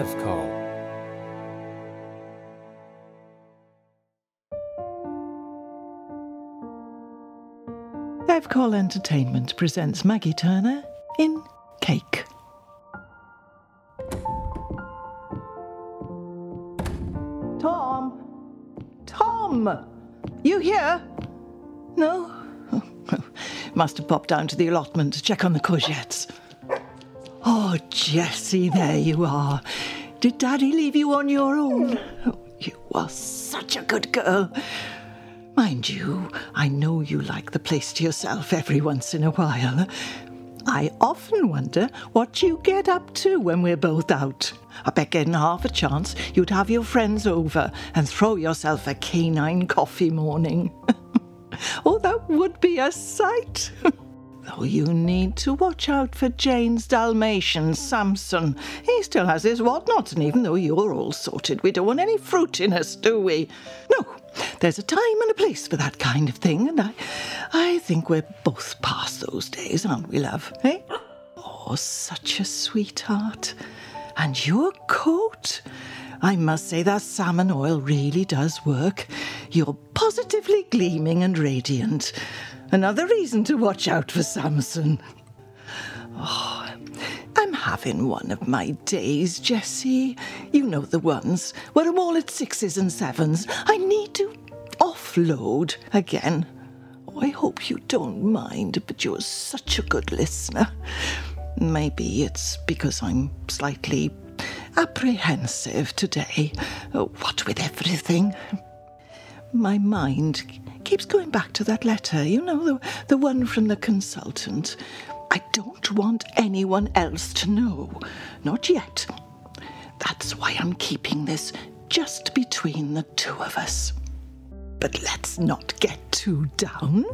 Bevcol. Bevcol Entertainment presents Maggie Turner in Cake. Tom! Tom! You here? No? Must have popped down to the allotment to check on the courgettes. Oh, Jessie, there you are. Did Daddy leave you on your own? Oh, you are such a good girl. Mind you, I know you like the place to yourself every once in a while. I often wonder what you get up to when we're both out. I bet getting half a chance you'd have your friends over and throw yourself a canine coffee morning. oh, that would be a sight. Though you need to watch out for Jane's Dalmatian, Samson. He still has his whatnots, and even though you're all sorted, we don't want any fruitiness, do we? No, there's a time and a place for that kind of thing, and I, I think we're both past those days, aren't we, love? Eh? Oh, such a sweetheart. And your coat? I must say that salmon oil really does work. You're positively gleaming and radiant. Another reason to watch out for Samson. Oh, I'm having one of my days, Jessie. You know the ones where I'm all at sixes and sevens. I need to offload again. Oh, I hope you don't mind, but you're such a good listener. Maybe it's because I'm slightly apprehensive today. Oh, what with everything. My mind keeps going back to that letter, you know, the, the one from the consultant. I don't want anyone else to know. Not yet. That's why I'm keeping this just between the two of us. But let's not get too down.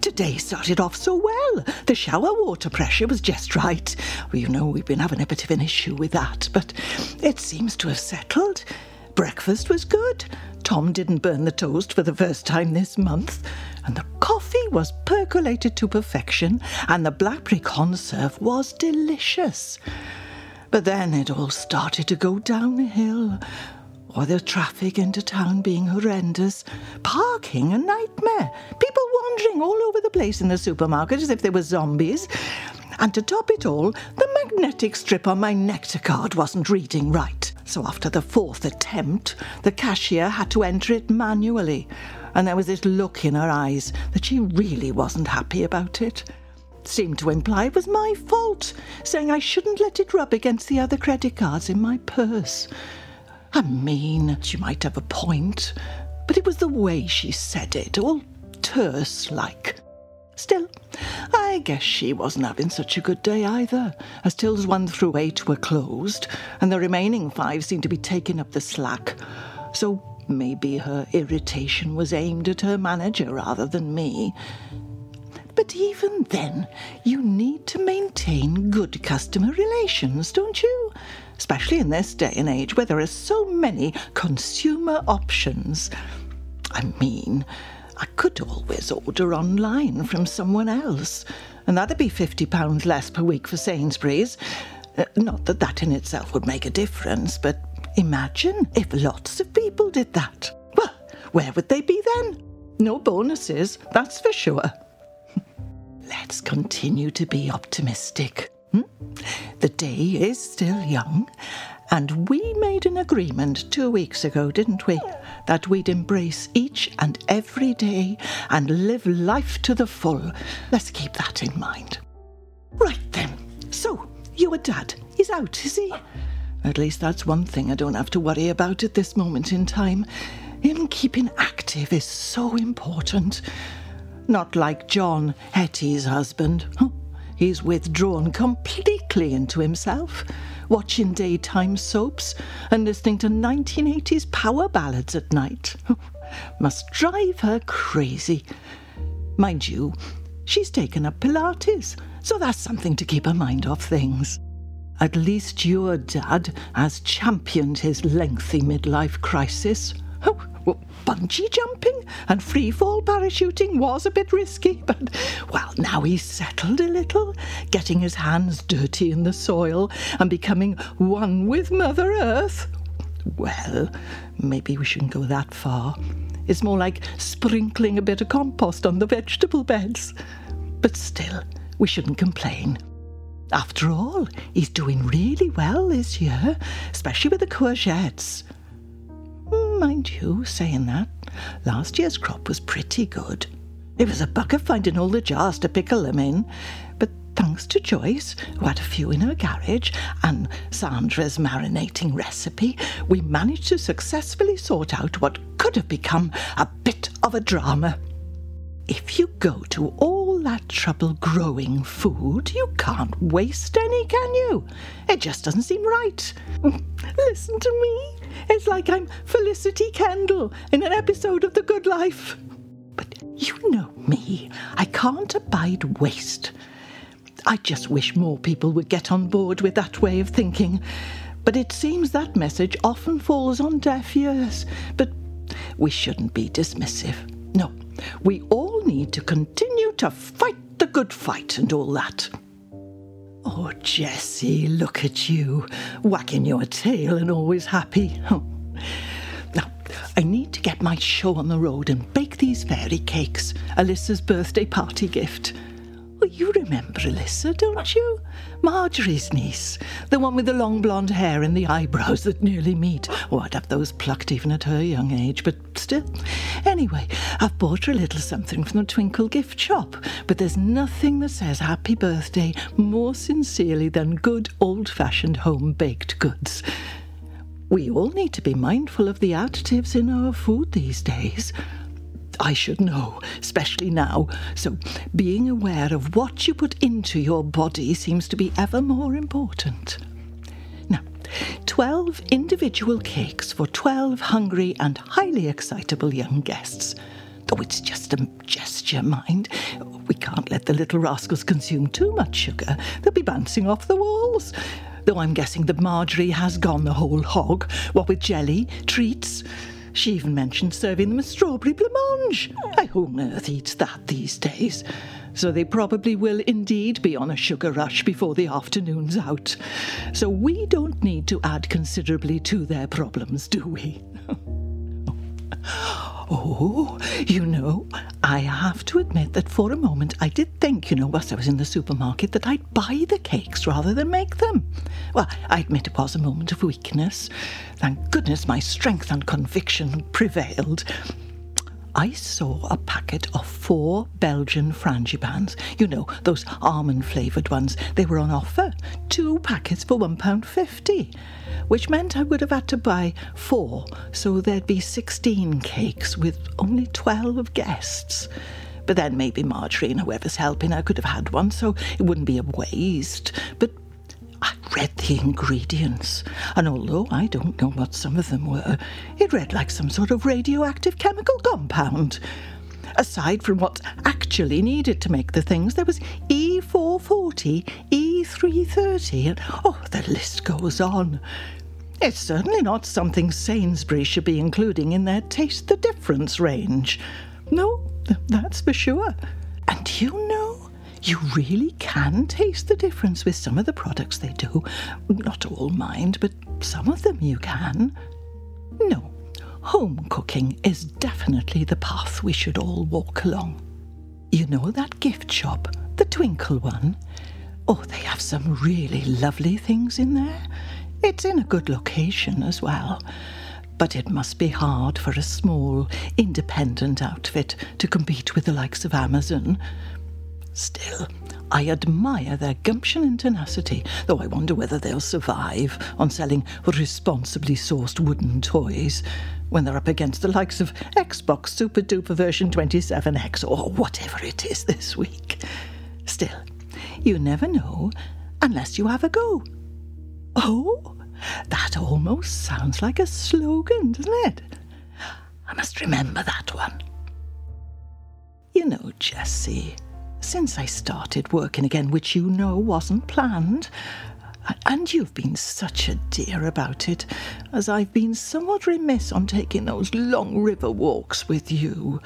Today started off so well. The shower water pressure was just right. Well, you know, we've been having a bit of an issue with that, but it seems to have settled. Breakfast was good. Tom didn't burn the toast for the first time this month. And the coffee was percolated to perfection, and the blackberry conserve was delicious. But then it all started to go downhill. Or the traffic into town being horrendous, parking a nightmare, people wandering all over the place in the supermarket as if they were zombies. And to top it all, the magnetic strip on my nectar card wasn't reading right. So after the fourth attempt, the cashier had to enter it manually. And there was this look in her eyes that she really wasn't happy about it. Seemed to imply it was my fault, saying I shouldn't let it rub against the other credit cards in my purse. I mean, she might have a point, but it was the way she said it, all terse like. Still, I guess she wasn't having such a good day either, as tills one through eight were closed, and the remaining five seemed to be taking up the slack. So maybe her irritation was aimed at her manager rather than me. But even then, you need to maintain good customer relations, don't you? Especially in this day and age where there are so many consumer options. I mean, I could always order online from someone else, and that'd be £50 less per week for Sainsbury's. Uh, not that that in itself would make a difference, but imagine if lots of people did that. Well, where would they be then? No bonuses, that's for sure. Let's continue to be optimistic. Hmm? The day is still young, and we made an agreement two weeks ago, didn't we? That we'd embrace each and every day and live life to the full. Let's keep that in mind. Right then. So, your dad, he's out, is he? At least that's one thing I don't have to worry about at this moment in time. Him keeping active is so important. Not like John, Hetty's husband. He's withdrawn completely into himself, watching daytime soaps and listening to 1980s power ballads at night. Must drive her crazy. Mind you, she's taken up Pilates, so that's something to keep her mind off things. At least your dad has championed his lengthy midlife crisis. Oh, well, bungee jumping and free fall parachuting was a bit risky, but well, now he's settled a little, getting his hands dirty in the soil and becoming one with Mother Earth. Well, maybe we shouldn't go that far. It's more like sprinkling a bit of compost on the vegetable beds. But still, we shouldn't complain. After all, he's doing really well this year, especially with the courgettes. Mind you, saying that, last year's crop was pretty good. It was a bugger finding all the jars to pickle them in, but thanks to Joyce, who had a few in her garage, and Sandra's marinating recipe, we managed to successfully sort out what could have become a bit of a drama. If you go to all that trouble growing food, you can't waste any, can you? It just doesn't seem right. Listen to me. It's like I'm Felicity Kendal in an episode of The Good Life. But you know me, I can't abide waste. I just wish more people would get on board with that way of thinking. But it seems that message often falls on deaf ears. But we shouldn't be dismissive. No, we all need to continue to fight the good fight and all that. Oh, Jessie, look at you, wagging your tail and always happy. Now, I need to get my show on the road and bake these fairy cakes, Alyssa's birthday party gift. Oh, you remember Alyssa, don't you? Marjorie's niece, the one with the long blonde hair and the eyebrows that nearly meet. Oh, I'd have those plucked even at her young age, but still. Anyway, I've bought her a little something from the Twinkle gift shop, but there's nothing that says happy birthday more sincerely than good old fashioned home baked goods. We all need to be mindful of the additives in our food these days. I should know, especially now. So, being aware of what you put into your body seems to be ever more important. Now, 12 individual cakes for 12 hungry and highly excitable young guests. Oh, it's just a gesture, mind. We can't let the little rascals consume too much sugar. They'll be bouncing off the walls. Though I'm guessing that Marjorie has gone the whole hog, what with jelly, treats. She even mentioned serving them a strawberry blancmange. Who on earth eats that these days? So they probably will indeed be on a sugar rush before the afternoon's out. So we don't need to add considerably to their problems, do we? Oh, you know, I have to admit that for a moment I did think, you know, whilst I was in the supermarket, that I'd buy the cakes rather than make them. Well, I admit it was a moment of weakness. Thank goodness my strength and conviction prevailed. I saw a packet of four Belgian frangipans. You know, those almond flavoured ones. They were on offer. Two packets for £1.50, which meant I would have had to buy four, so there'd be 16 cakes with only 12 guests. But then maybe Marjorie and whoever's helping her could have had one, so it wouldn't be a waste. But I read the ingredients, and although I don't know what some of them were, it read like some sort of radioactive chemical compound. Aside from what's actually needed to make the things, there was E440, E330, and oh, the list goes on. It's certainly not something Sainsbury's should be including in their Taste the Difference range. No, that's for sure. And you know, you really can taste the difference with some of the products they do. Not all, mind, but some of them you can. No, home cooking is definitely the path we should all walk along. You know that gift shop, the Twinkle one? Oh, they have some really lovely things in there. It's in a good location as well. But it must be hard for a small, independent outfit to compete with the likes of Amazon. Still, I admire their gumption and tenacity, though I wonder whether they'll survive on selling responsibly sourced wooden toys when they're up against the likes of Xbox Super Duper version 27X or whatever it is this week. Still, you never know unless you have a go. Oh, that almost sounds like a slogan, doesn't it? I must remember that one. You know, Jessie, since I started working again, which you know wasn't planned, And you've been such a dear about it, as I've been somewhat remiss on taking those long river walks with you.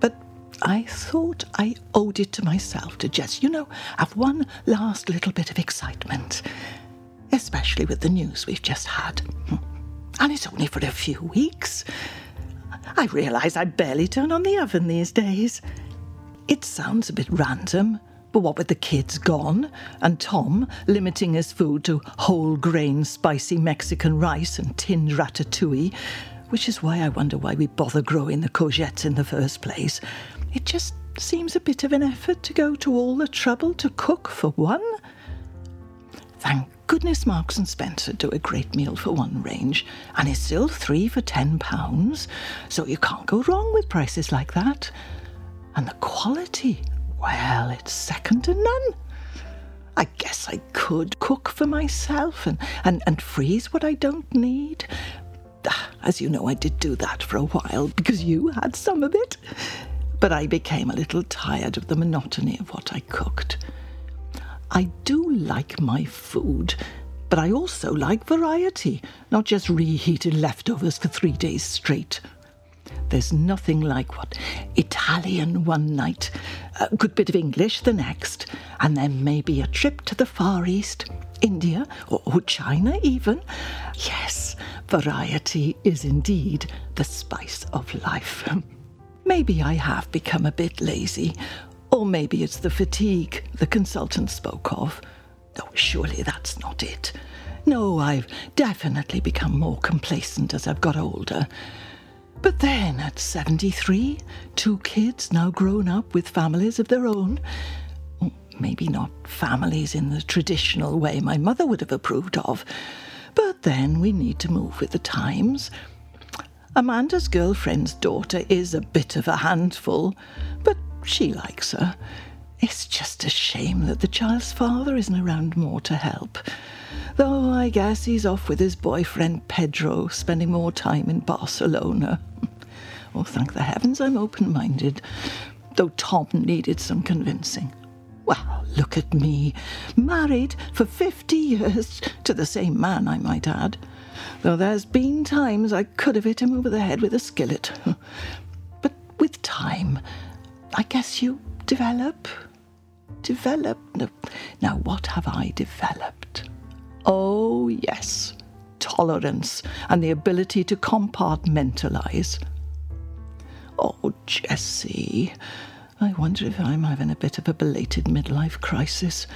But I thought I owed it to myself to just, you know, have one last little bit of excitement, especially with the news we've just had. And it's only for a few weeks. I realise I barely turn on the oven these days. It sounds a bit random, but what with the kids gone and Tom limiting his food to whole grain spicy Mexican rice and tinned ratatouille, which is why I wonder why we bother growing the courgettes in the first place, it just seems a bit of an effort to go to all the trouble to cook for one. Thank goodness Marks and Spencer do a great meal for one range, and it's still three for ten pounds, so you can't go wrong with prices like that. And the quality, well, it's second to none. I guess I could cook for myself and, and, and freeze what I don't need. Ah, as you know, I did do that for a while because you had some of it. But I became a little tired of the monotony of what I cooked. I do like my food, but I also like variety, not just reheated leftovers for three days straight. There's nothing like what Italian one night, a good bit of English the next, and then maybe a trip to the Far East, India, or, or China even. Yes, variety is indeed the spice of life. maybe I have become a bit lazy, or maybe it's the fatigue the consultant spoke of. Oh, surely that's not it. No, I've definitely become more complacent as I've got older. But then, at 73, two kids now grown up with families of their own, oh, maybe not families in the traditional way my mother would have approved of, but then we need to move with the times. Amanda's girlfriend's daughter is a bit of a handful, but she likes her. It's just a shame that the child's father isn't around more to help. Though I guess he's off with his boyfriend Pedro, spending more time in Barcelona. Oh, thank the heavens I'm open minded, though Tom needed some convincing. Well, look at me, married for 50 years to the same man, I might add. Though there's been times I could have hit him over the head with a skillet. But with time, I guess you develop. Develop. Now, what have I developed? Oh, yes, tolerance and the ability to compartmentalize. Oh, Jessie, I wonder if I'm having a bit of a belated midlife crisis.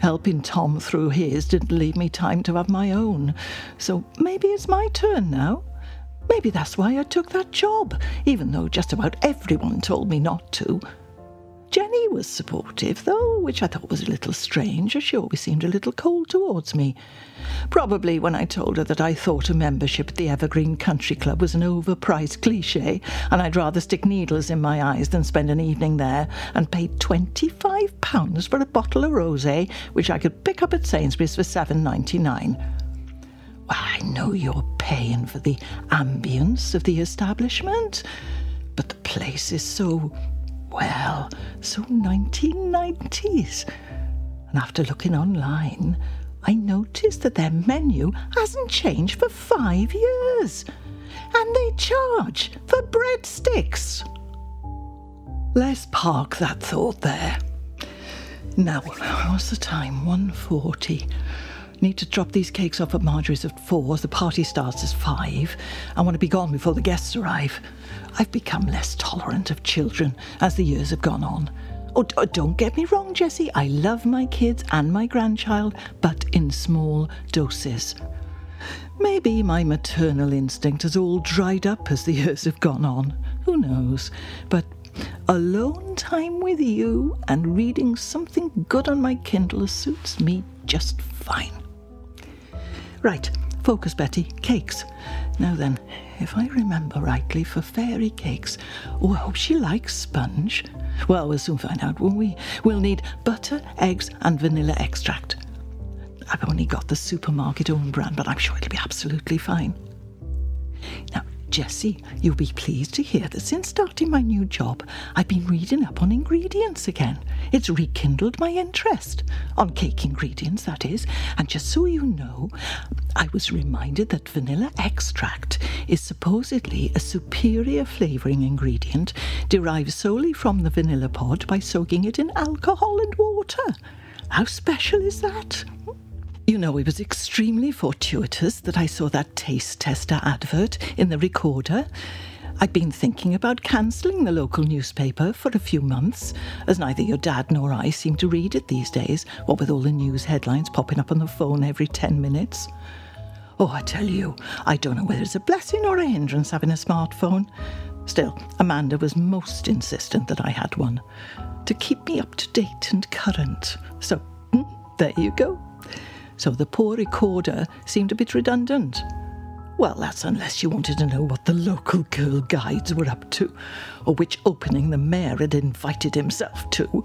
Helping Tom through his didn't leave me time to have my own. So maybe it's my turn now. Maybe that's why I took that job, even though just about everyone told me not to. Jenny was supportive, though, which I thought was a little strange, as she always seemed a little cold towards me. Probably when I told her that I thought a membership at the Evergreen Country Club was an overpriced cliche, and I'd rather stick needles in my eyes than spend an evening there, and pay twenty-five pounds for a bottle of rosé, which I could pick up at Sainsbury's for seven ninety-nine. Well, I know you're paying for the ambience of the establishment, but the place is so well, so 1990s. And after looking online, I noticed that their menu hasn't changed for five years. And they charge for breadsticks. Let's park that thought there. Now, what's the time? 1.40. Need to drop these cakes off at Marjorie's at four. The party starts at five. I want to be gone before the guests arrive. I've become less tolerant of children as the years have gone on. Oh, oh, don't get me wrong, Jessie. I love my kids and my grandchild, but in small doses. Maybe my maternal instinct has all dried up as the years have gone on. Who knows? But alone time with you and reading something good on my Kindle suits me just fine. Right, focus, Betty. Cakes. Now then, if I remember rightly, for fairy cakes, oh, I hope she likes sponge. Well, we'll soon find out, won't we? We'll need butter, eggs, and vanilla extract. I've only got the supermarket own brand, but I'm sure it'll be absolutely fine. Now, Jessie, you'll be pleased to hear that since starting my new job, I've been reading up on ingredients again. It's rekindled my interest. On cake ingredients, that is. And just so you know, I was reminded that vanilla extract is supposedly a superior flavouring ingredient derived solely from the vanilla pod by soaking it in alcohol and water. How special is that? You know, it was extremely fortuitous that I saw that taste tester advert in the recorder. I'd been thinking about cancelling the local newspaper for a few months, as neither your dad nor I seem to read it these days, what with all the news headlines popping up on the phone every 10 minutes. Oh, I tell you, I don't know whether it's a blessing or a hindrance having a smartphone. Still, Amanda was most insistent that I had one to keep me up to date and current. So, hmm, there you go so the poor recorder seemed a bit redundant. Well, that's unless you wanted to know what the local girl guides were up to, or which opening the mayor had invited himself to.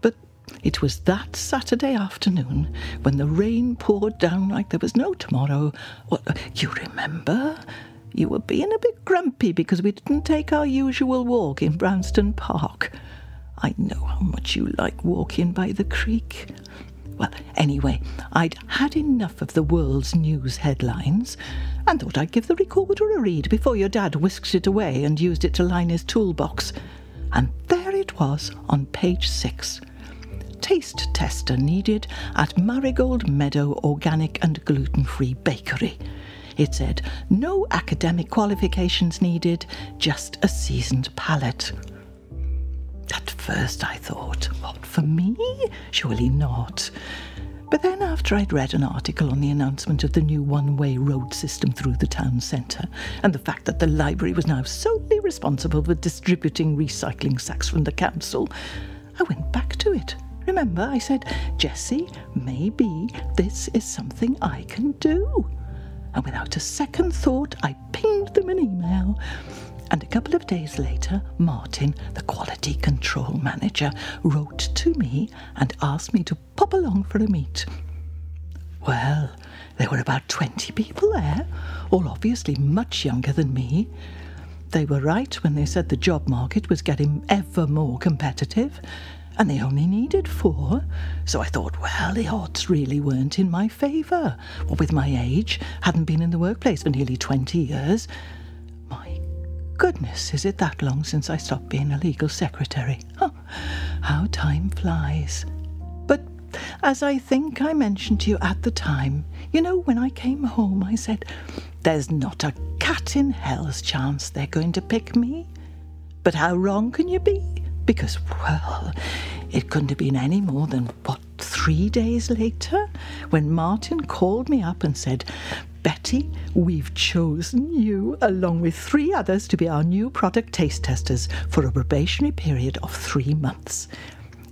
But it was that Saturday afternoon when the rain poured down like there was no tomorrow. What, you remember? You were being a bit grumpy because we didn't take our usual walk in Brownston Park. I know how much you like walking by the creek. Well, anyway, I'd had enough of the world's news headlines and thought I'd give the recorder a read before your dad whisked it away and used it to line his toolbox. And there it was on page six. Taste tester needed at Marigold Meadow Organic and Gluten Free Bakery. It said, no academic qualifications needed, just a seasoned palate. At first I thought, what, for me? Surely not. But then, after I'd read an article on the announcement of the new one way road system through the town centre, and the fact that the library was now solely responsible for distributing recycling sacks from the council, I went back to it. Remember, I said, Jessie, maybe this is something I can do. And without a second thought, I pinged them an email. And a couple of days later, Martin, the quality control manager, wrote to me and asked me to pop along for a meet. Well, there were about 20 people there, all obviously much younger than me. They were right when they said the job market was getting ever more competitive, and they only needed four. So I thought, well, the odds really weren't in my favour. What with my age, hadn't been in the workplace for nearly 20 years, Goodness, is it that long since I stopped being a legal secretary? Oh, how time flies. But as I think I mentioned to you at the time, you know, when I came home, I said, There's not a cat in hell's chance they're going to pick me. But how wrong can you be? Because, well, it couldn't have been any more than, what, three days later, when Martin called me up and said, Betty, we've chosen you, along with three others, to be our new product taste testers for a probationary period of three months.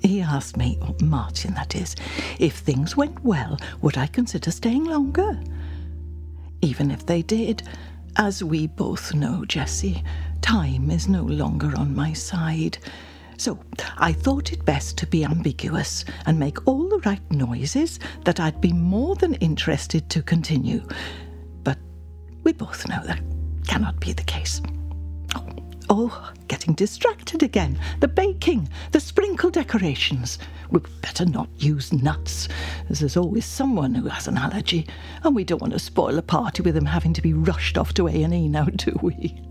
He asked me, Martin that is, if things went well, would I consider staying longer? Even if they did, as we both know, Jessie, time is no longer on my side. So I thought it best to be ambiguous and make all the right noises that I'd be more than interested to continue. We both know that cannot be the case. Oh, oh, getting distracted again. The baking, the sprinkle decorations. We'd better not use nuts, as there's always someone who has an allergy, and we don't want to spoil a party with them having to be rushed off to A&E now, do we?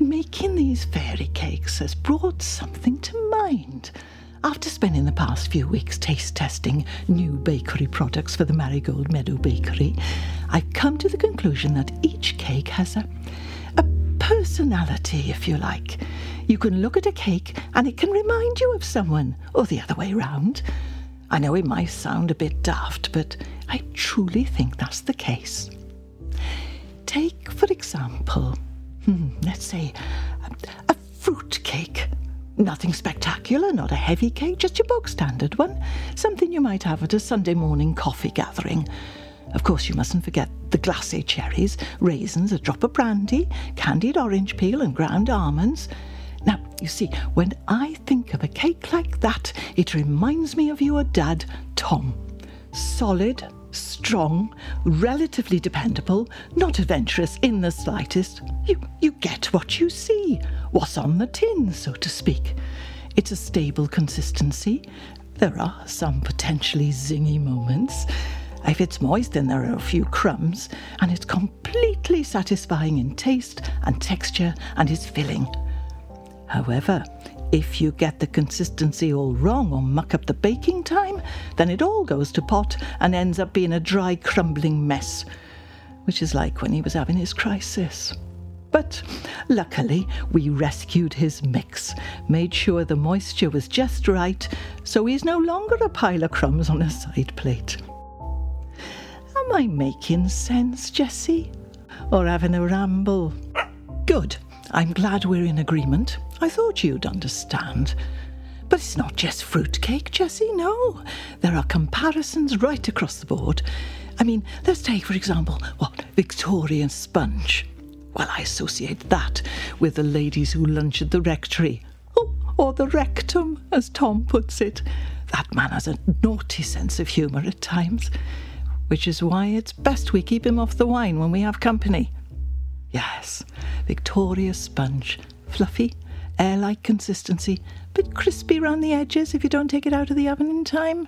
Making these fairy cakes has brought something to mind. After spending the past few weeks taste testing new bakery products for the Marigold Meadow Bakery, I've come to the conclusion that each cake has a, a personality, if you like. You can look at a cake and it can remind you of someone, or the other way round. I know it might sound a bit daft, but I truly think that's the case. Take, for example, Hmm, let's say a, a fruit cake. Nothing spectacular, not a heavy cake, just your bog standard one. Something you might have at a Sunday morning coffee gathering. Of course, you mustn't forget the glacé cherries, raisins, a drop of brandy, candied orange peel, and ground almonds. Now, you see, when I think of a cake like that, it reminds me of your dad, Tom. Solid, strong, relatively dependable, not adventurous in the slightest. You, you get what you see, what's on the tin, so to speak. It's a stable consistency. There are some potentially zingy moments. If it's moist, then there are a few crumbs, and it's completely satisfying in taste and texture and is filling. However, if you get the consistency all wrong or muck up the baking time, then it all goes to pot and ends up being a dry, crumbling mess, which is like when he was having his crisis. But luckily, we rescued his mix, made sure the moisture was just right, so he's no longer a pile of crumbs on a side plate. Am I making sense, Jessie? Or having a ramble? Good. I'm glad we're in agreement. I thought you'd understand. But it's not just fruitcake, Jessie, no. There are comparisons right across the board. I mean, let's take, for example, what, Victorian sponge. Well, I associate that with the ladies who lunch at the rectory. Oh, or the rectum, as Tom puts it. That man has a naughty sense of humour at times, which is why it's best we keep him off the wine when we have company. Yes, Victoria sponge, fluffy, air like consistency, bit crispy round the edges if you don't take it out of the oven in time.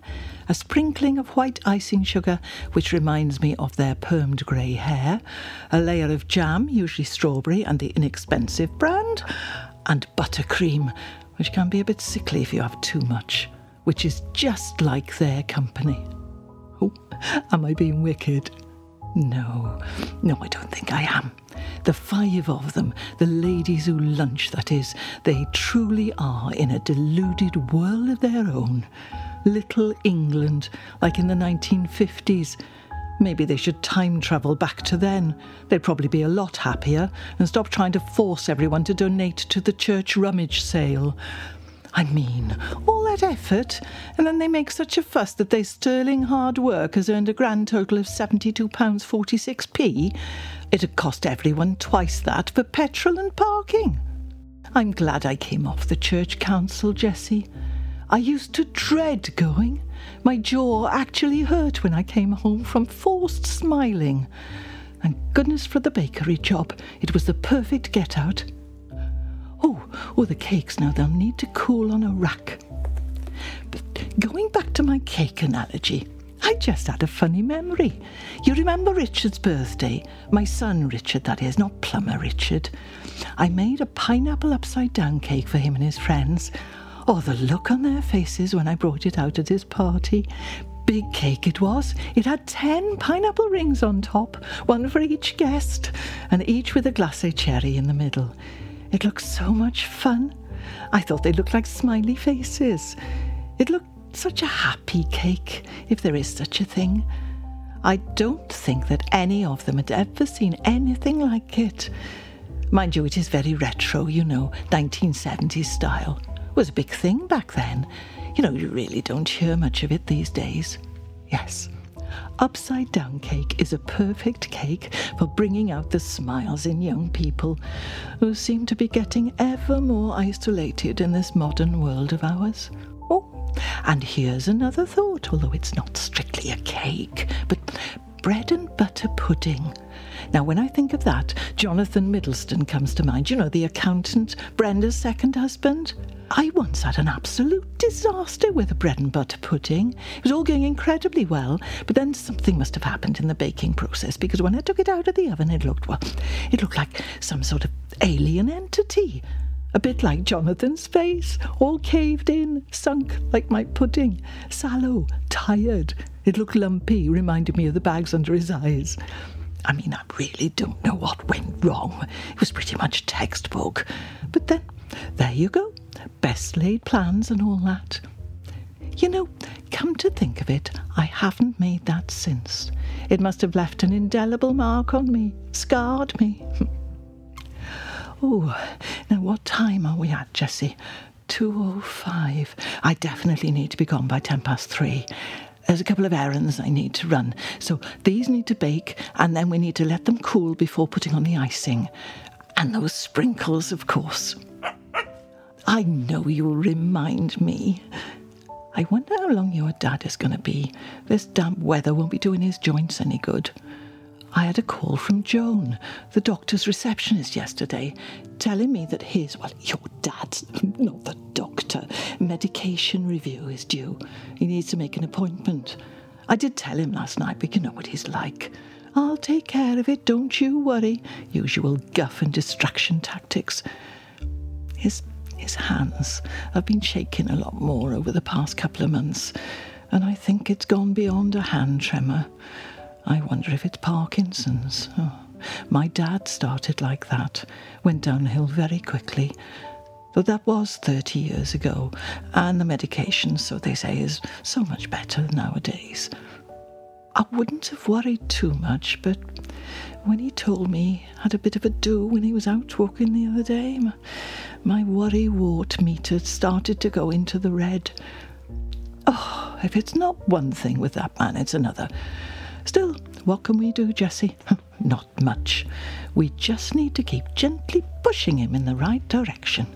A sprinkling of white icing sugar, which reminds me of their permed grey hair. A layer of jam, usually strawberry and the inexpensive brand. And buttercream, which can be a bit sickly if you have too much, which is just like their company. Oh, am I being wicked? No, no, I don't think I am. The five of them, the ladies who lunch, that is, they truly are in a deluded world of their own. Little England, like in the 1950s. Maybe they should time travel back to then. They'd probably be a lot happier and stop trying to force everyone to donate to the church rummage sale. I mean, all that effort, and then they make such a fuss that their sterling hard work has earned a grand total of £72.46p. It'd cost everyone twice that for petrol and parking. I'm glad I came off the church council, Jessie. I used to dread going. My jaw actually hurt when I came home from forced smiling. Thank goodness for the bakery job. It was the perfect get out. Oh, oh, the cakes now, they'll need to cool on a rack. But going back to my cake analogy, I just had a funny memory. You remember Richard's birthday? My son Richard, that is, not Plumber Richard. I made a pineapple upside down cake for him and his friends. Oh, the look on their faces when I brought it out at his party. Big cake it was. It had ten pineapple rings on top, one for each guest, and each with a glacé cherry in the middle. It looked so much fun. I thought they looked like smiley faces. It looked such a happy cake, if there is such a thing. I don't think that any of them had ever seen anything like it. Mind you, it is very retro, you know, 1970s style. It was a big thing back then. You know, you really don't hear much of it these days. Yes, Upside down cake is a perfect cake for bringing out the smiles in young people who seem to be getting ever more isolated in this modern world of ours. Oh, and here's another thought, although it's not strictly a cake, but bread and butter pudding. Now, when I think of that, Jonathan Middleston comes to mind. You know, the accountant, Brenda's second husband. I once had an absolute disaster with a bread and butter pudding. It was all going incredibly well, but then something must have happened in the baking process because when I took it out of the oven, it looked, well, it looked like some sort of alien entity. A bit like Jonathan's face, all caved in, sunk like my pudding, sallow, tired. It looked lumpy, reminded me of the bags under his eyes. I mean, I really don't know what went wrong. It was pretty much textbook. But then, there you go best laid plans and all that. You know, come to think of it, I haven't made that since. It must have left an indelible mark on me, scarred me. oh, now what time are we at, Jessie? 2.05. I definitely need to be gone by ten past three. There's a couple of errands I need to run. So these need to bake, and then we need to let them cool before putting on the icing. And those sprinkles, of course. I know you'll remind me. I wonder how long your dad is going to be. This damp weather won't be doing his joints any good. I had a call from Joan, the doctor's receptionist yesterday, telling me that his, well, your dad's, not the doctor, medication review is due. He needs to make an appointment. I did tell him last night, but you know what he's like. I'll take care of it, don't you worry. Usual guff and distraction tactics. His his hands have been shaking a lot more over the past couple of months, and I think it's gone beyond a hand tremor. I wonder if it's Parkinson's. Oh, my dad started like that, went downhill very quickly. Though that was 30 years ago, and the medication, so they say, is so much better nowadays. I wouldn't have worried too much, but when he told me had a bit of a do when he was out walking the other day, my, my worry wart meter started to go into the red. Oh, if it's not one thing with that man, it's another. Still, what can we do, Jessie? not much. We just need to keep gently pushing him in the right direction.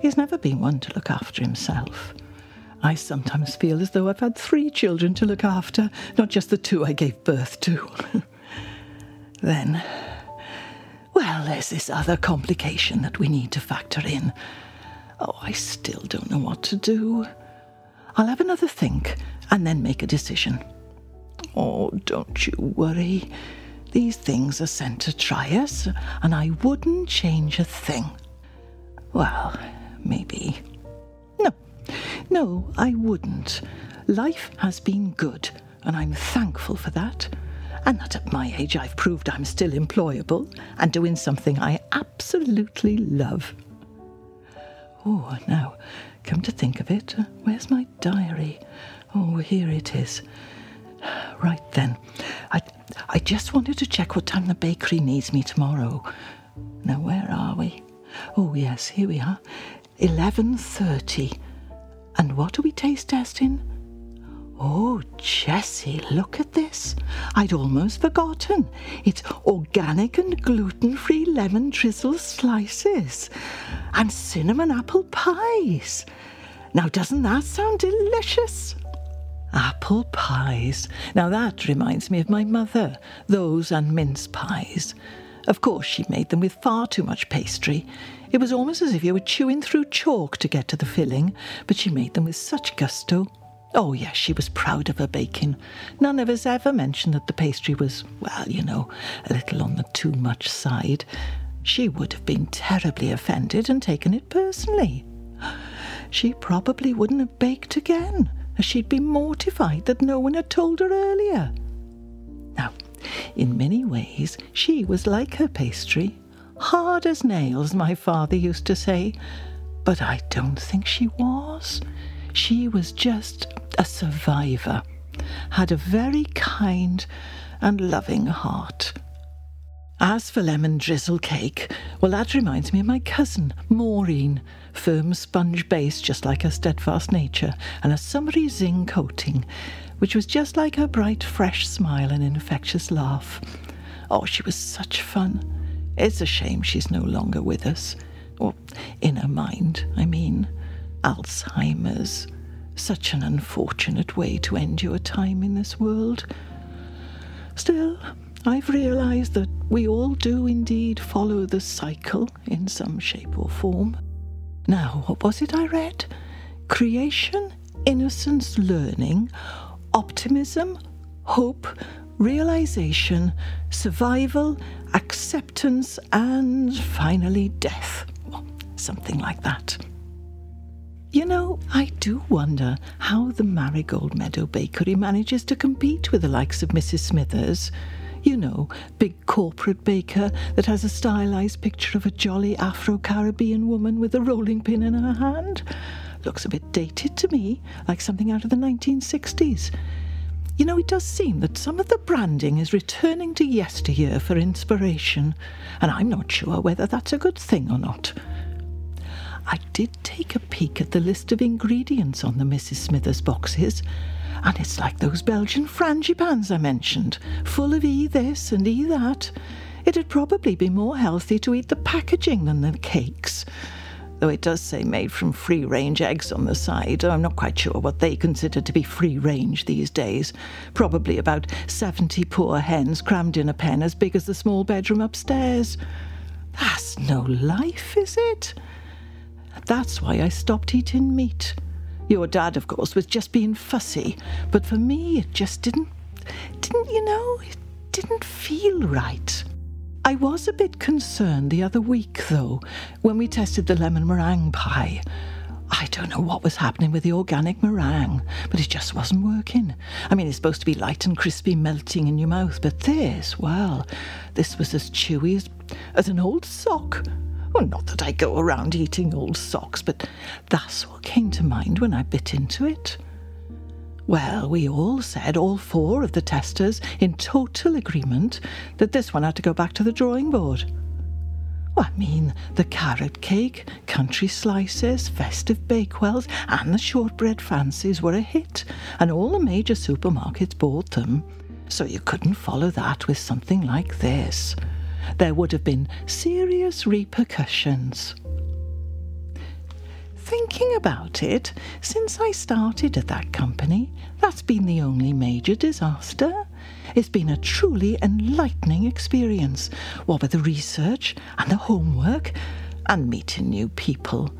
He's never been one to look after himself. I sometimes feel as though I've had three children to look after, not just the two I gave birth to. then, well, there's this other complication that we need to factor in. Oh, I still don't know what to do. I'll have another think and then make a decision. Oh, don't you worry. These things are sent to try us, and I wouldn't change a thing. Well, maybe. No, no, I wouldn't. Life has been good, and I'm thankful for that. And that at my age I've proved I'm still employable and doing something I absolutely love. Oh, now, come to think of it, where's my diary? Oh, here it is. Right then, I, I just wanted to check what time the bakery needs me tomorrow. Now, where are we? Oh, yes, here we are. 11.30. And what are we taste testing? Oh, Jessie, look at this. I'd almost forgotten. It's organic and gluten free lemon drizzle slices and cinnamon apple pies. Now, doesn't that sound delicious? Apple pies. Now that reminds me of my mother, those and mince pies. Of course, she made them with far too much pastry. It was almost as if you were chewing through chalk to get to the filling, but she made them with such gusto. Oh, yes, she was proud of her baking. None of us ever mentioned that the pastry was, well, you know, a little on the too much side. She would have been terribly offended and taken it personally. She probably wouldn't have baked again, as she'd be mortified that no one had told her earlier. Now, in many ways, she was like her pastry, hard as nails, my father used to say. But I don't think she was. She was just a survivor, had a very kind and loving heart. As for lemon drizzle cake, well, that reminds me of my cousin, Maureen. Firm sponge base, just like her steadfast nature, and a summery zing coating, which was just like her bright, fresh smile and infectious laugh. Oh, she was such fun. It's a shame she's no longer with us. Or in her mind, I mean. Alzheimer's. Such an unfortunate way to end your time in this world. Still, I've realized that we all do indeed follow the cycle in some shape or form. Now, what was it I read? Creation, innocence, learning, optimism, hope, realization, survival, acceptance, and finally death. Something like that. You know, I do wonder how the Marigold Meadow Bakery manages to compete with the likes of Mrs. Smithers. You know, big corporate baker that has a stylized picture of a jolly Afro Caribbean woman with a rolling pin in her hand. Looks a bit dated to me, like something out of the 1960s. You know, it does seem that some of the branding is returning to yesteryear for inspiration, and I'm not sure whether that's a good thing or not. I did take a peek at the list of ingredients on the Mrs. Smithers boxes, and it's like those Belgian frangipans I mentioned, full of E this and E that. It'd probably be more healthy to eat the packaging than the cakes. though it does say made from free range eggs on the side. I'm not quite sure what they consider to be free range these days. Probably about 70 poor hens crammed in a pen as big as the small bedroom upstairs. That's no life, is it? That's why I stopped eating meat. Your dad, of course, was just being fussy, but for me, it just didn't, didn't, you know, it didn't feel right. I was a bit concerned the other week, though, when we tested the lemon meringue pie. I don't know what was happening with the organic meringue, but it just wasn't working. I mean, it's supposed to be light and crispy, melting in your mouth, but this, well, this was as chewy as, as an old sock. Well, not that I go around eating old socks, but that's what came to mind when I bit into it. Well, we all said, all four of the testers, in total agreement, that this one had to go back to the drawing board. Well, I mean, the carrot cake, country slices, festive bakewells, and the shortbread fancies were a hit, and all the major supermarkets bought them. So you couldn't follow that with something like this. There would have been serious repercussions thinking about it, since I started at that company, that's been the only major disaster. It's been a truly enlightening experience, what with the research and the homework and meeting new people.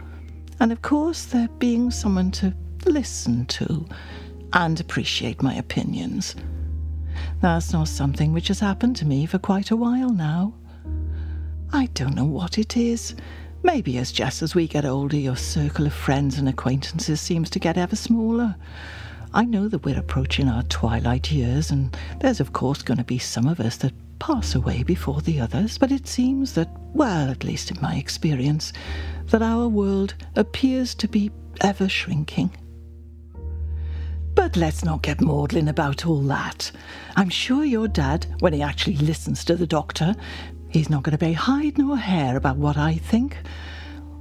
And of course, there being someone to listen to and appreciate my opinions. That's not something which has happened to me for quite a while now. I don't know what it is. Maybe as just as we get older, your circle of friends and acquaintances seems to get ever smaller. I know that we're approaching our twilight years, and there's of course going to be some of us that pass away before the others, but it seems that, well, at least in my experience, that our world appears to be ever shrinking. But let's not get maudlin about all that. I'm sure your dad, when he actually listens to the doctor, He's not going to pay hide nor hair about what I think.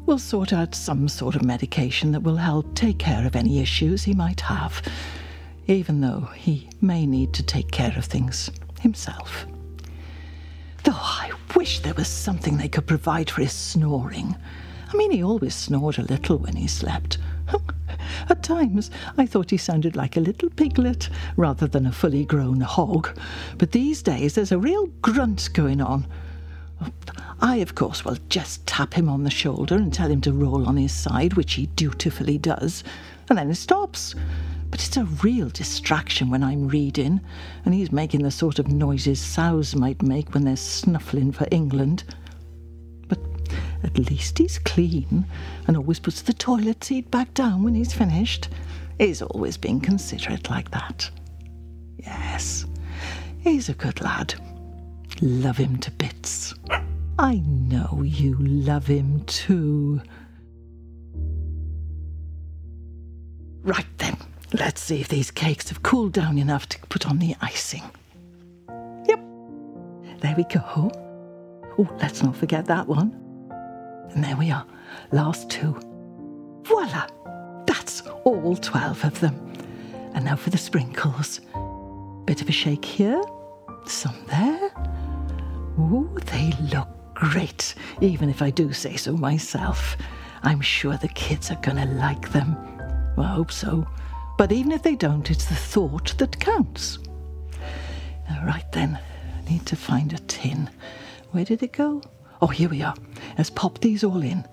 We'll sort out some sort of medication that will help take care of any issues he might have, even though he may need to take care of things himself. Though I wish there was something they could provide for his snoring. I mean, he always snored a little when he slept. At times, I thought he sounded like a little piglet rather than a fully grown hog. But these days, there's a real grunt going on. I, of course, will just tap him on the shoulder and tell him to roll on his side, which he dutifully does, and then it stops. But it's a real distraction when I'm reading, and he's making the sort of noises sows might make when they're snuffling for England. At least he's clean and always puts the toilet seat back down when he's finished. He's always been considerate like that. Yes, he's a good lad love him to bits. I know you love him too. Right then, let's see if these cakes have cooled down enough to put on the icing. Yep, there we go. Oh, let's not forget that one. And there we are, last two. Voila! That's all 12 of them. And now for the sprinkles. Bit of a shake here, some there, Ooh, they look great, even if I do say so myself. I'm sure the kids are going to like them. Well, I hope so. But even if they don't, it's the thought that counts. All right then, I need to find a tin. Where did it go? Oh, here we are. Let's pop these all in.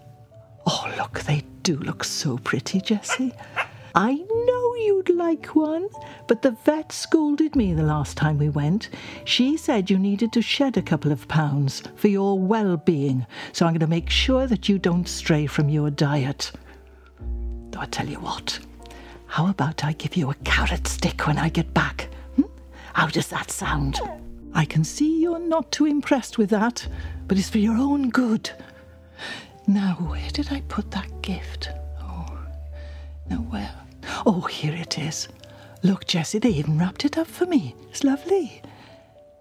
Oh, look, they do look so pretty, Jessie. I know you'd like one, but the vet scolded me the last time we went. She said you needed to shed a couple of pounds for your well being, so I'm going to make sure that you don't stray from your diet. Though I tell you what, how about I give you a carrot stick when I get back? Hmm? How does that sound? I can see you're not too impressed with that, but it's for your own good. Now, where did I put that gift? Oh, now where? Oh, here it is. Look, Jessie, they even wrapped it up for me. It's lovely.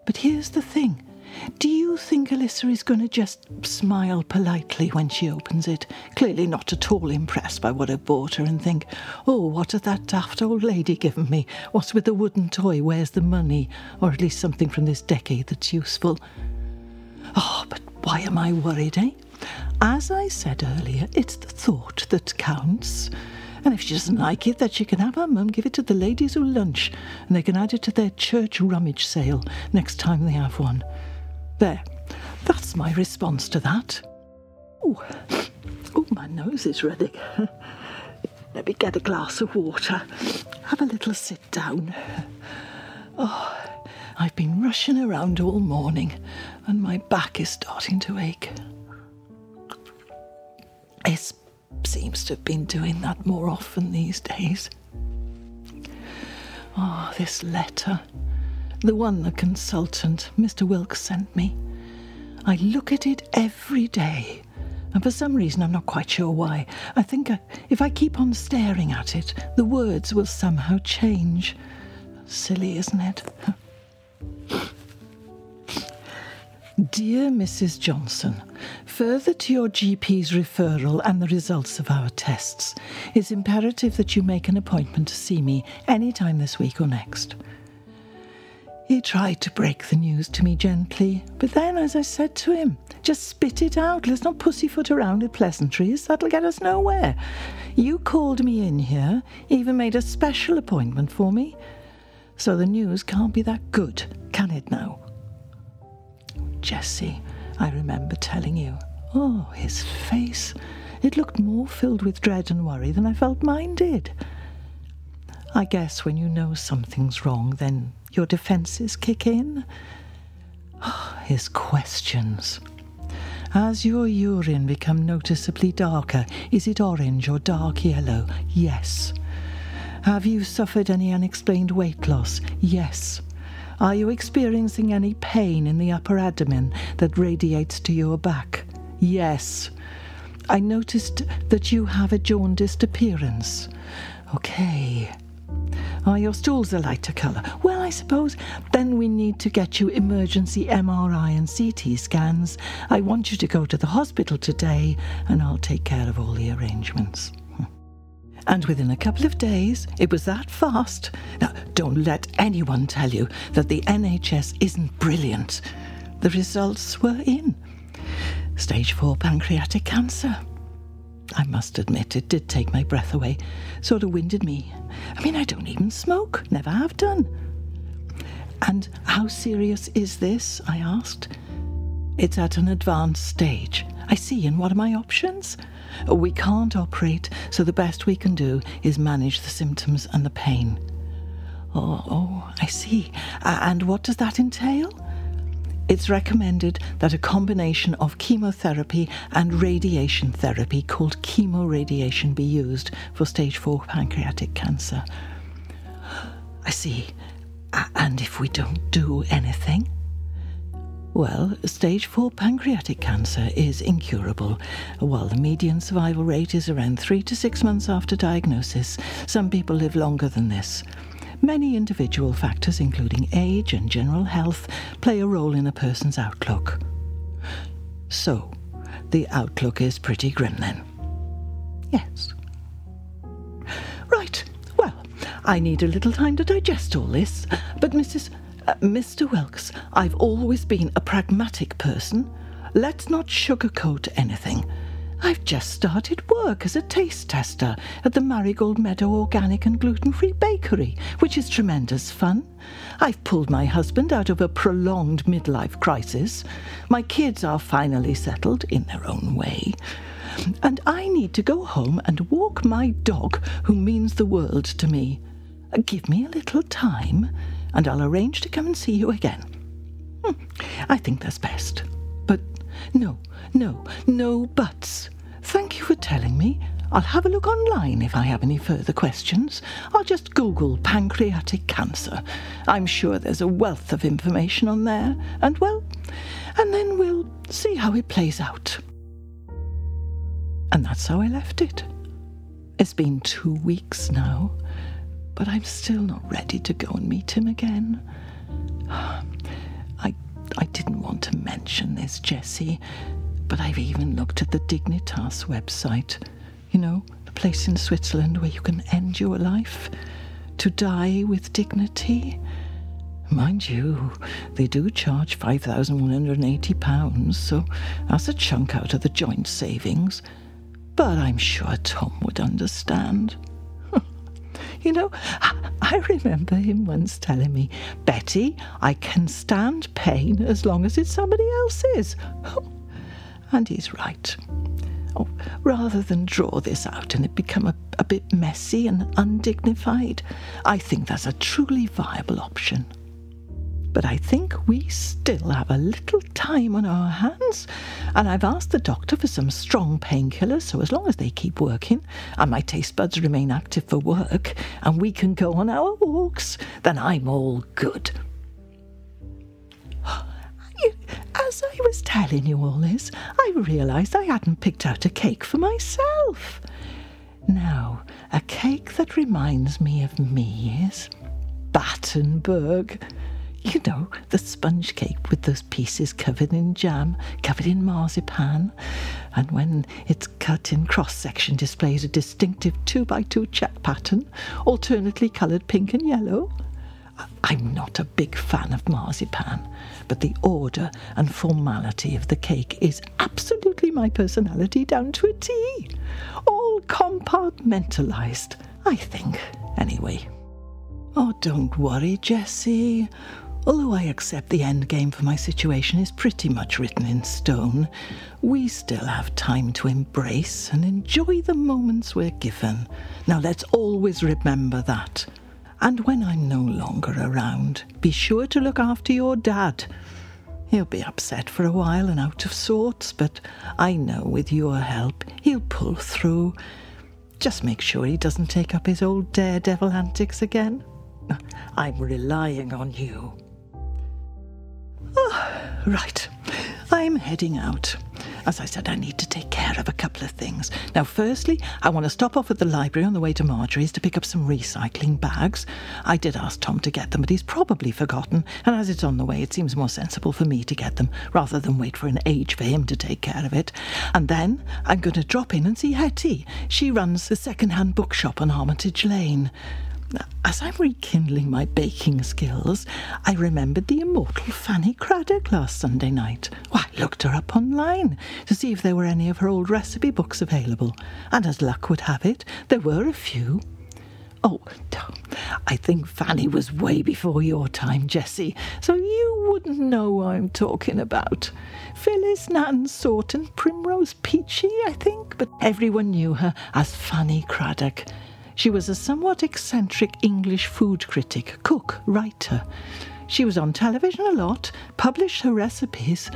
But here's the thing. Do you think Alyssa is going to just smile politely when she opens it, clearly not at all impressed by what I've bought her, and think, oh, what has that daft old lady given me? What's with the wooden toy? Where's the money? Or at least something from this decade that's useful. Oh, but why am I worried, eh? As I said earlier, it's the thought that counts. And if she doesn't like it, then she can have her mum give it to the ladies who lunch, and they can add it to their church rummage sale next time they have one. There, that's my response to that. Oh, oh my nose is running. Let me get a glass of water. Have a little sit down. Oh, I've been rushing around all morning and my back is starting to ache. It seems to have been doing that more often these days. Oh, this letter. The one the consultant, Mr. Wilkes, sent me. I look at it every day, and for some reason I'm not quite sure why. I think I, if I keep on staring at it, the words will somehow change. Silly, isn't it? Dear Mrs. Johnson, further to your GP's referral and the results of our tests, it's imperative that you make an appointment to see me any time this week or next. He tried to break the news to me gently, but then, as I said to him, just spit it out. Let's not pussyfoot around with pleasantries. That'll get us nowhere. You called me in here, even made a special appointment for me. So the news can't be that good, can it now? Jessie, I remember telling you. Oh, his face. It looked more filled with dread and worry than I felt mine did. I guess when you know something's wrong, then your defences kick in. Oh, his questions. Has your urine become noticeably darker? Is it orange or dark yellow? Yes. Have you suffered any unexplained weight loss? Yes. Are you experiencing any pain in the upper abdomen that radiates to your back? Yes. I noticed that you have a jaundiced appearance. Okay. Are your stools a lighter colour? Well, I suppose then we need to get you emergency MRI and CT scans. I want you to go to the hospital today and I'll take care of all the arrangements. Hmm. And within a couple of days, it was that fast. Now, don't let anyone tell you that the NHS isn't brilliant. The results were in. Stage 4 pancreatic cancer. I must admit, it did take my breath away. Sort of winded me. I mean, I don't even smoke, never have done. And how serious is this? I asked. It's at an advanced stage. I see, and what are my options? We can't operate, so the best we can do is manage the symptoms and the pain. Oh, oh, I see. And what does that entail? It's recommended that a combination of chemotherapy and radiation therapy called chemoradiation be used for stage 4 pancreatic cancer. I see. And if we don't do anything? Well, stage 4 pancreatic cancer is incurable. While the median survival rate is around 3 to 6 months after diagnosis, some people live longer than this. Many individual factors, including age and general health, play a role in a person's outlook. So, the outlook is pretty grim then. Yes. Right, well, I need a little time to digest all this, but Mrs. Uh, Mr. Wilkes, I've always been a pragmatic person. Let's not sugarcoat anything. I've just started work as a taste tester at the Marigold Meadow Organic and Gluten Free Bakery, which is tremendous fun. I've pulled my husband out of a prolonged midlife crisis. My kids are finally settled in their own way. And I need to go home and walk my dog, who means the world to me. Give me a little time and I'll arrange to come and see you again. Hmm, I think that's best. No, no, no buts. Thank you for telling me. I'll have a look online if I have any further questions. I'll just Google pancreatic cancer. I'm sure there's a wealth of information on there, and well, and then we'll see how it plays out. And that's how I left it. It's been two weeks now, but I'm still not ready to go and meet him again. I, didn't want to mention this, Jessie, but I've even looked at the Dignitas website. You know, the place in Switzerland where you can end your life to die with dignity. Mind you, they do charge £5,180, so that's a chunk out of the joint savings. But I'm sure Tom would understand. You know, I remember him once telling me, Betty, I can stand pain as long as it's somebody else's. and he's right. Oh, rather than draw this out and it become a, a bit messy and undignified, I think that's a truly viable option but I think we still have a little time on our hands, and I've asked the doctor for some strong painkillers, so as long as they keep working and my taste buds remain active for work and we can go on our walks, then I'm all good. As I was telling you all this, I realised I hadn't picked out a cake for myself. Now, a cake that reminds me of me is Battenberg. You know, the sponge cake with those pieces covered in jam, covered in marzipan, and when it's cut in cross section displays a distinctive two by two check pattern, alternately coloured pink and yellow. I'm not a big fan of marzipan, but the order and formality of the cake is absolutely my personality down to a T. All compartmentalised, I think, anyway. Oh, don't worry, Jessie. Although I accept the end game for my situation is pretty much written in stone, we still have time to embrace and enjoy the moments we're given. Now let's always remember that. And when I'm no longer around, be sure to look after your dad. He'll be upset for a while and out of sorts, but I know with your help he'll pull through. Just make sure he doesn't take up his old daredevil antics again. I'm relying on you. Oh, right. I'm heading out. As I said, I need to take care of a couple of things. Now, firstly, I want to stop off at the library on the way to Marjorie's to pick up some recycling bags. I did ask Tom to get them, but he's probably forgotten, and as it's on the way, it seems more sensible for me to get them rather than wait for an age for him to take care of it. And then I'm going to drop in and see Hetty. She runs the second-hand bookshop on Armitage Lane. As I'm rekindling my baking skills, I remembered the immortal Fanny Cradock last Sunday night. Well, I looked her up online to see if there were any of her old recipe books available, and as luck would have it, there were a few. Oh, I think Fanny was way before your time, Jessie, so you wouldn't know what I'm talking about. Phyllis Nan Sortain Primrose Pechey, I think, but everyone knew her as Fanny Cradock. She was a somewhat eccentric English food critic, cook, writer. She was on television a lot, published her recipes.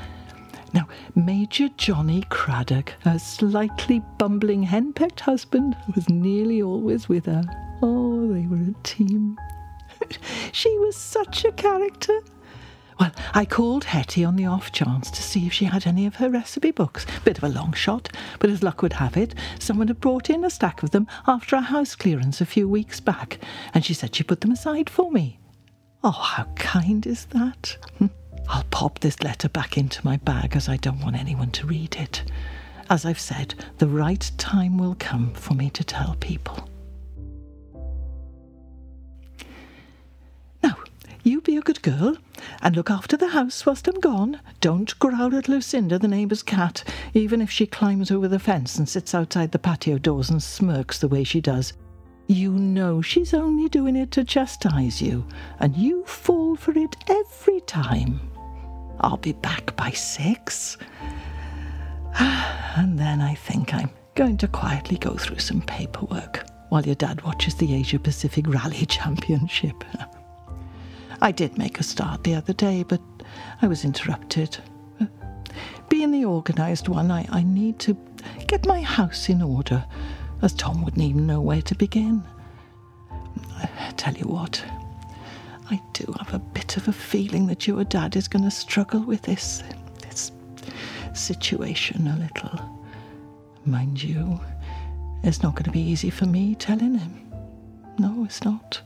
Now, Major Johnny Cradock, her slightly bumbling henpecked husband, was nearly always with her. Oh, they were a team. she was such a character. Well, I called Hetty on the off chance to see if she had any of her recipe books. Bit of a long shot, but as luck would have it, someone had brought in a stack of them after a house clearance a few weeks back, and she said she put them aside for me. Oh, how kind is that? I'll pop this letter back into my bag as I don't want anyone to read it. As I've said, the right time will come for me to tell people. You be a good girl and look after the house whilst I'm gone. Don't growl at Lucinda, the neighbour's cat, even if she climbs over the fence and sits outside the patio doors and smirks the way she does. You know she's only doing it to chastise you, and you fall for it every time. I'll be back by six. And then I think I'm going to quietly go through some paperwork while your dad watches the Asia Pacific Rally Championship. I did make a start the other day, but I was interrupted. Being the organised one, I, I need to get my house in order, as Tom wouldn't even know where to begin. I tell you what, I do have a bit of a feeling that your dad is going to struggle with this, this situation a little. Mind you, it's not going to be easy for me telling him. No, it's not.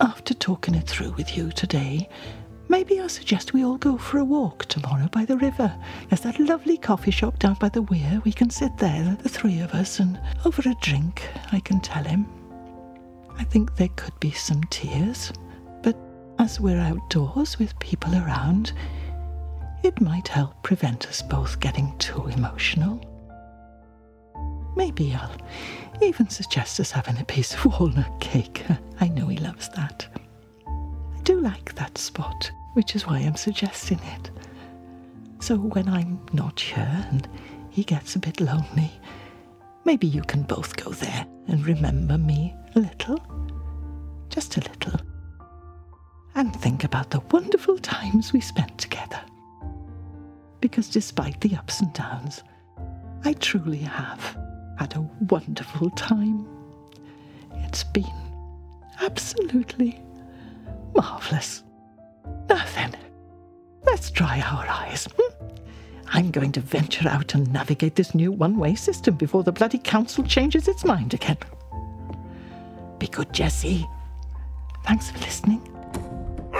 After talking it through with you today, maybe I suggest we all go for a walk tomorrow by the river. There's that lovely coffee shop down by the weir. We can sit there, the three of us, and over a drink, I can tell him. I think there could be some tears, but as we're outdoors with people around, it might help prevent us both getting too emotional. Maybe I'll even suggest us having a piece of walnut cake. I know he loves that. I do like that spot, which is why I'm suggesting it. So when I'm not here and he gets a bit lonely, maybe you can both go there and remember me a little. Just a little. And think about the wonderful times we spent together. Because despite the ups and downs, I truly have had a wonderful time. It's been absolutely marvellous. Now then, let's dry our eyes. Hmm? I'm going to venture out and navigate this new one way system before the bloody council changes its mind again. Be good, Jessie. Thanks for listening.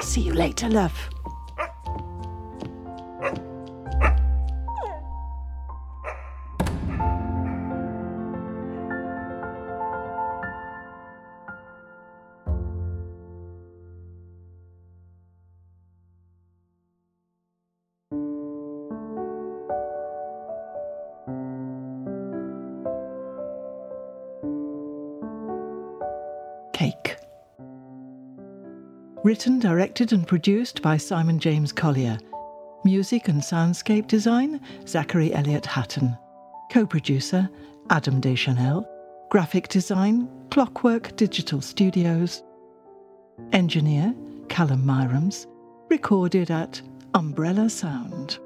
See you later, love. Written, directed, and produced by Simon James Collier. Music and soundscape design Zachary Elliott Hatton. Co producer Adam Deschanel. Graphic design Clockwork Digital Studios. Engineer Callum Myrams. Recorded at Umbrella Sound.